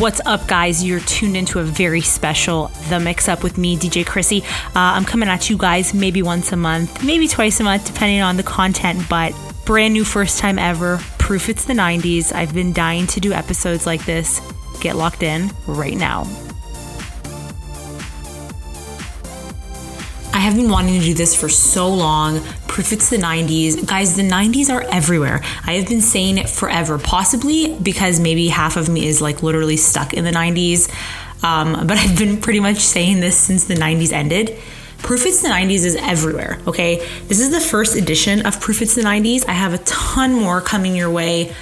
What's up, guys? You're tuned into a very special The Mix Up with me, DJ Chrissy. Uh, I'm coming at you guys maybe once a month, maybe twice a month, depending on the content, but brand new first time ever. Proof it's the 90s. I've been dying to do episodes like this. Get locked in right now. I have been wanting to do this for so long. Proof it's the 90s. Guys, the 90s are everywhere. I have been saying it forever, possibly because maybe half of me is like literally stuck in the 90s. Um, but I've been pretty much saying this since the 90s ended. Proof It's the 90s is everywhere, okay? This is the first edition of Proof It's the 90s. I have a ton more coming your way.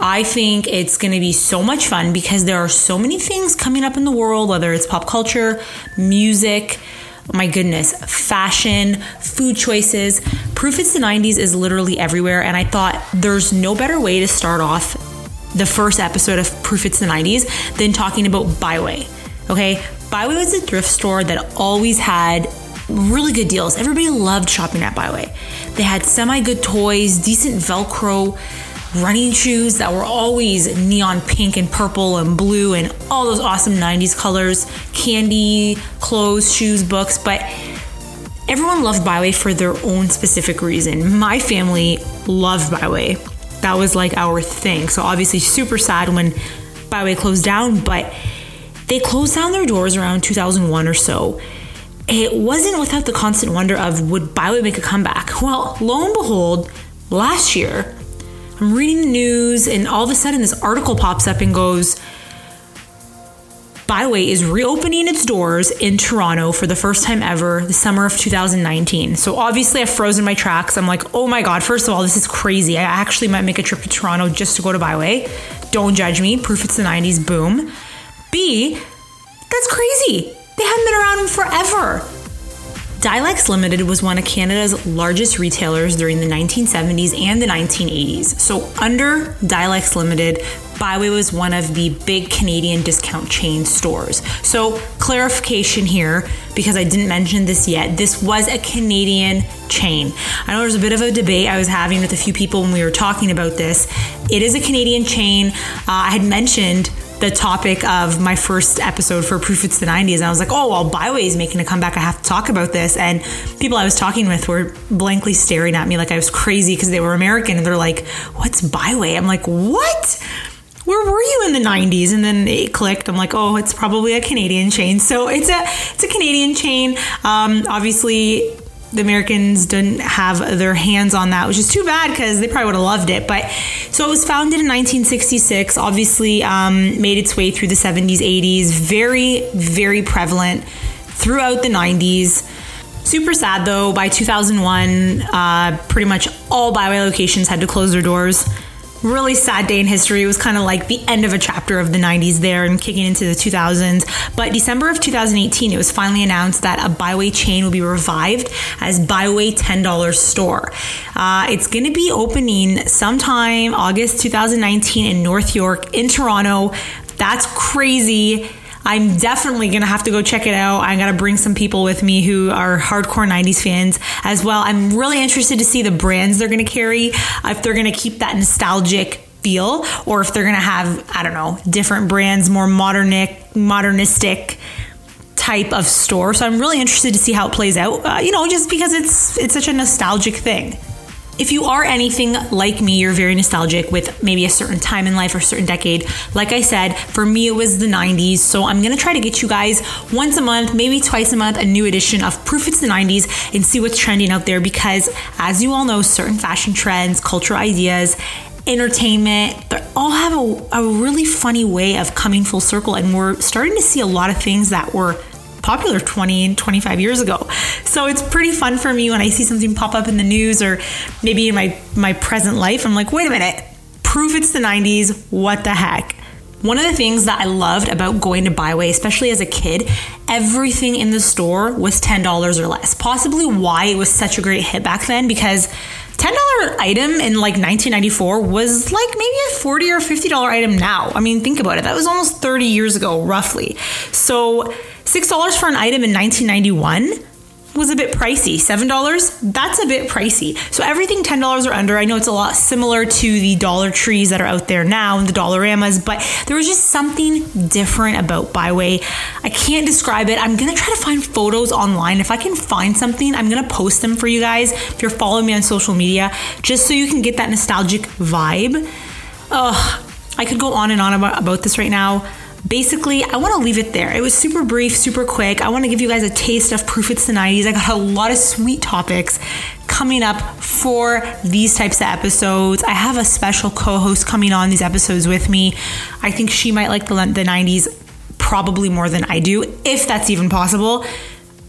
I think it's going to be so much fun because there are so many things coming up in the world, whether it's pop culture, music, my goodness, fashion, food choices. Proof It's the 90s is literally everywhere. And I thought there's no better way to start off the first episode of Proof It's the 90s than talking about Biway. Okay? Biway was a thrift store that always had really good deals. Everybody loved shopping at Biway. They had semi good toys, decent Velcro running shoes that were always neon pink and purple and blue and all those awesome 90s colors, candy, clothes, shoes, books, but everyone loved Biway for their own specific reason. My family loved Biway. That was like our thing. So obviously super sad when Biway closed down, but they closed down their doors around 2001 or so. It wasn't without the constant wonder of would Biway make a comeback? Well, lo and behold, last year I'm reading the news, and all of a sudden, this article pops up and goes, Biway is reopening its doors in Toronto for the first time ever the summer of 2019. So obviously I've frozen my tracks. I'm like, oh my God, first of all, this is crazy. I actually might make a trip to Toronto just to go to Biway. Don't judge me. Proof it's the 90s. Boom. B, that's crazy. They haven't been around forever. Dylex Limited was one of Canada's largest retailers during the 1970s and the 1980s. So, under Dylex Limited, Biway was one of the big Canadian discount chain stores. So, clarification here, because I didn't mention this yet, this was a Canadian chain. I know there's a bit of a debate I was having with a few people when we were talking about this. It is a Canadian chain. Uh, I had mentioned the topic of my first episode for Proof It's the 90s. And I was like, oh, well, Biway is making a comeback. I have to talk about this. And people I was talking with were blankly staring at me like I was crazy because they were American. And they're like, what's Biway? I'm like, what? Where were you in the 90s? And then it clicked. I'm like, oh, it's probably a Canadian chain. So it's a it's a Canadian chain. Um, obviously, the Americans didn't have their hands on that, which is too bad because they probably would have loved it. But so it was founded in 1966, obviously um, made its way through the 70s, 80s, very, very prevalent throughout the 90s. Super sad though, by 2001, uh, pretty much all Biway locations had to close their doors really sad day in history. It was kind of like the end of a chapter of the 90s there and kicking into the 2000s. But December of 2018, it was finally announced that a Biway chain will be revived as Biway $10 store. Uh, it's going to be opening sometime August 2019 in North York in Toronto. That's crazy. I'm definitely gonna have to go check it out. I gotta bring some people with me who are hardcore 90s fans as well. I'm really interested to see the brands they're gonna carry, if they're gonna keep that nostalgic feel, or if they're gonna have, I don't know, different brands, more modernic, modernistic type of store. So I'm really interested to see how it plays out. Uh, you know, just because it's it's such a nostalgic thing if you are anything like me, you're very nostalgic with maybe a certain time in life or certain decade. Like I said, for me, it was the 90s. So I'm going to try to get you guys once a month, maybe twice a month, a new edition of Proof It's the 90s and see what's trending out there because, as you all know, certain fashion trends, cultural ideas, entertainment, they all have a, a really funny way of coming full circle. And we're starting to see a lot of things that were popular 20 and 25 years ago. So it's pretty fun for me when I see something pop up in the news or maybe in my, my present life. I'm like, wait a minute, proof it's the 90s. What the heck? One of the things that I loved about going to Biway, especially as a kid, everything in the store was $10 or less. Possibly why it was such a great hit back then because $10 item in like 1994 was like maybe a 40 or $50 item now. I mean, think about it. That was almost 30 years ago, roughly. So $6 for an item in 1991. Was a bit pricey. $7, that's a bit pricey. So everything $10 or under, I know it's a lot similar to the Dollar Trees that are out there now and the Dollaramas, but there was just something different about Biway. I can't describe it. I'm going to try to find photos online. If I can find something, I'm going to post them for you guys if you're following me on social media, just so you can get that nostalgic vibe. Ugh, I could go on and on about, about this right now basically, I want to leave it there. It was super brief, super quick. I want to give you guys a taste of Proof It's the 90s. I got a lot of sweet topics coming up for these types of episodes. I have a special co host coming on these episodes with me. I think she might like the, the 90s probably more than I do, if that's even possible.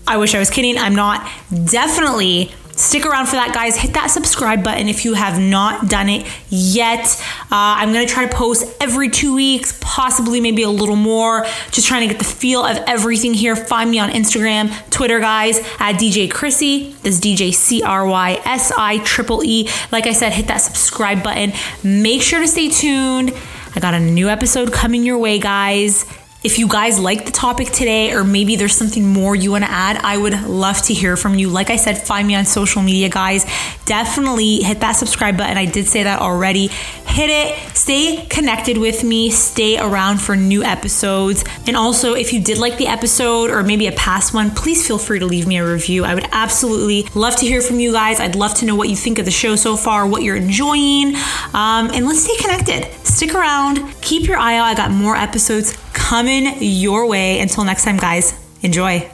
I wish I was kidding. I'm not. Definitely Stick around for that, guys. Hit that subscribe button if you have not done it yet. Uh, I'm going to try to post every two weeks, possibly maybe a little more. Just trying to get the feel of everything here. Find me on Instagram, Twitter, guys, at DJ Chrissy. This DJ C R Y S I triple E. Like I said, hit that subscribe button. Make sure to stay tuned. I got a new episode coming your way, guys. If you guys like the topic today, or maybe there's something more you want to add, I would love to hear from you. Like I said, find me on social media, guys. Definitely hit that subscribe button. I did say that already. Hit it. Stay connected with me. Stay around for new episodes. And also, if you did like the episode or maybe a past one, please feel free to leave me a review. I would absolutely love to hear from you guys. I'd love to know what you think of the show so far, what you're enjoying. Um, and let's stay connected. Stick around. Keep your eye out. I got more episodes coming your way. Until next time, guys, enjoy.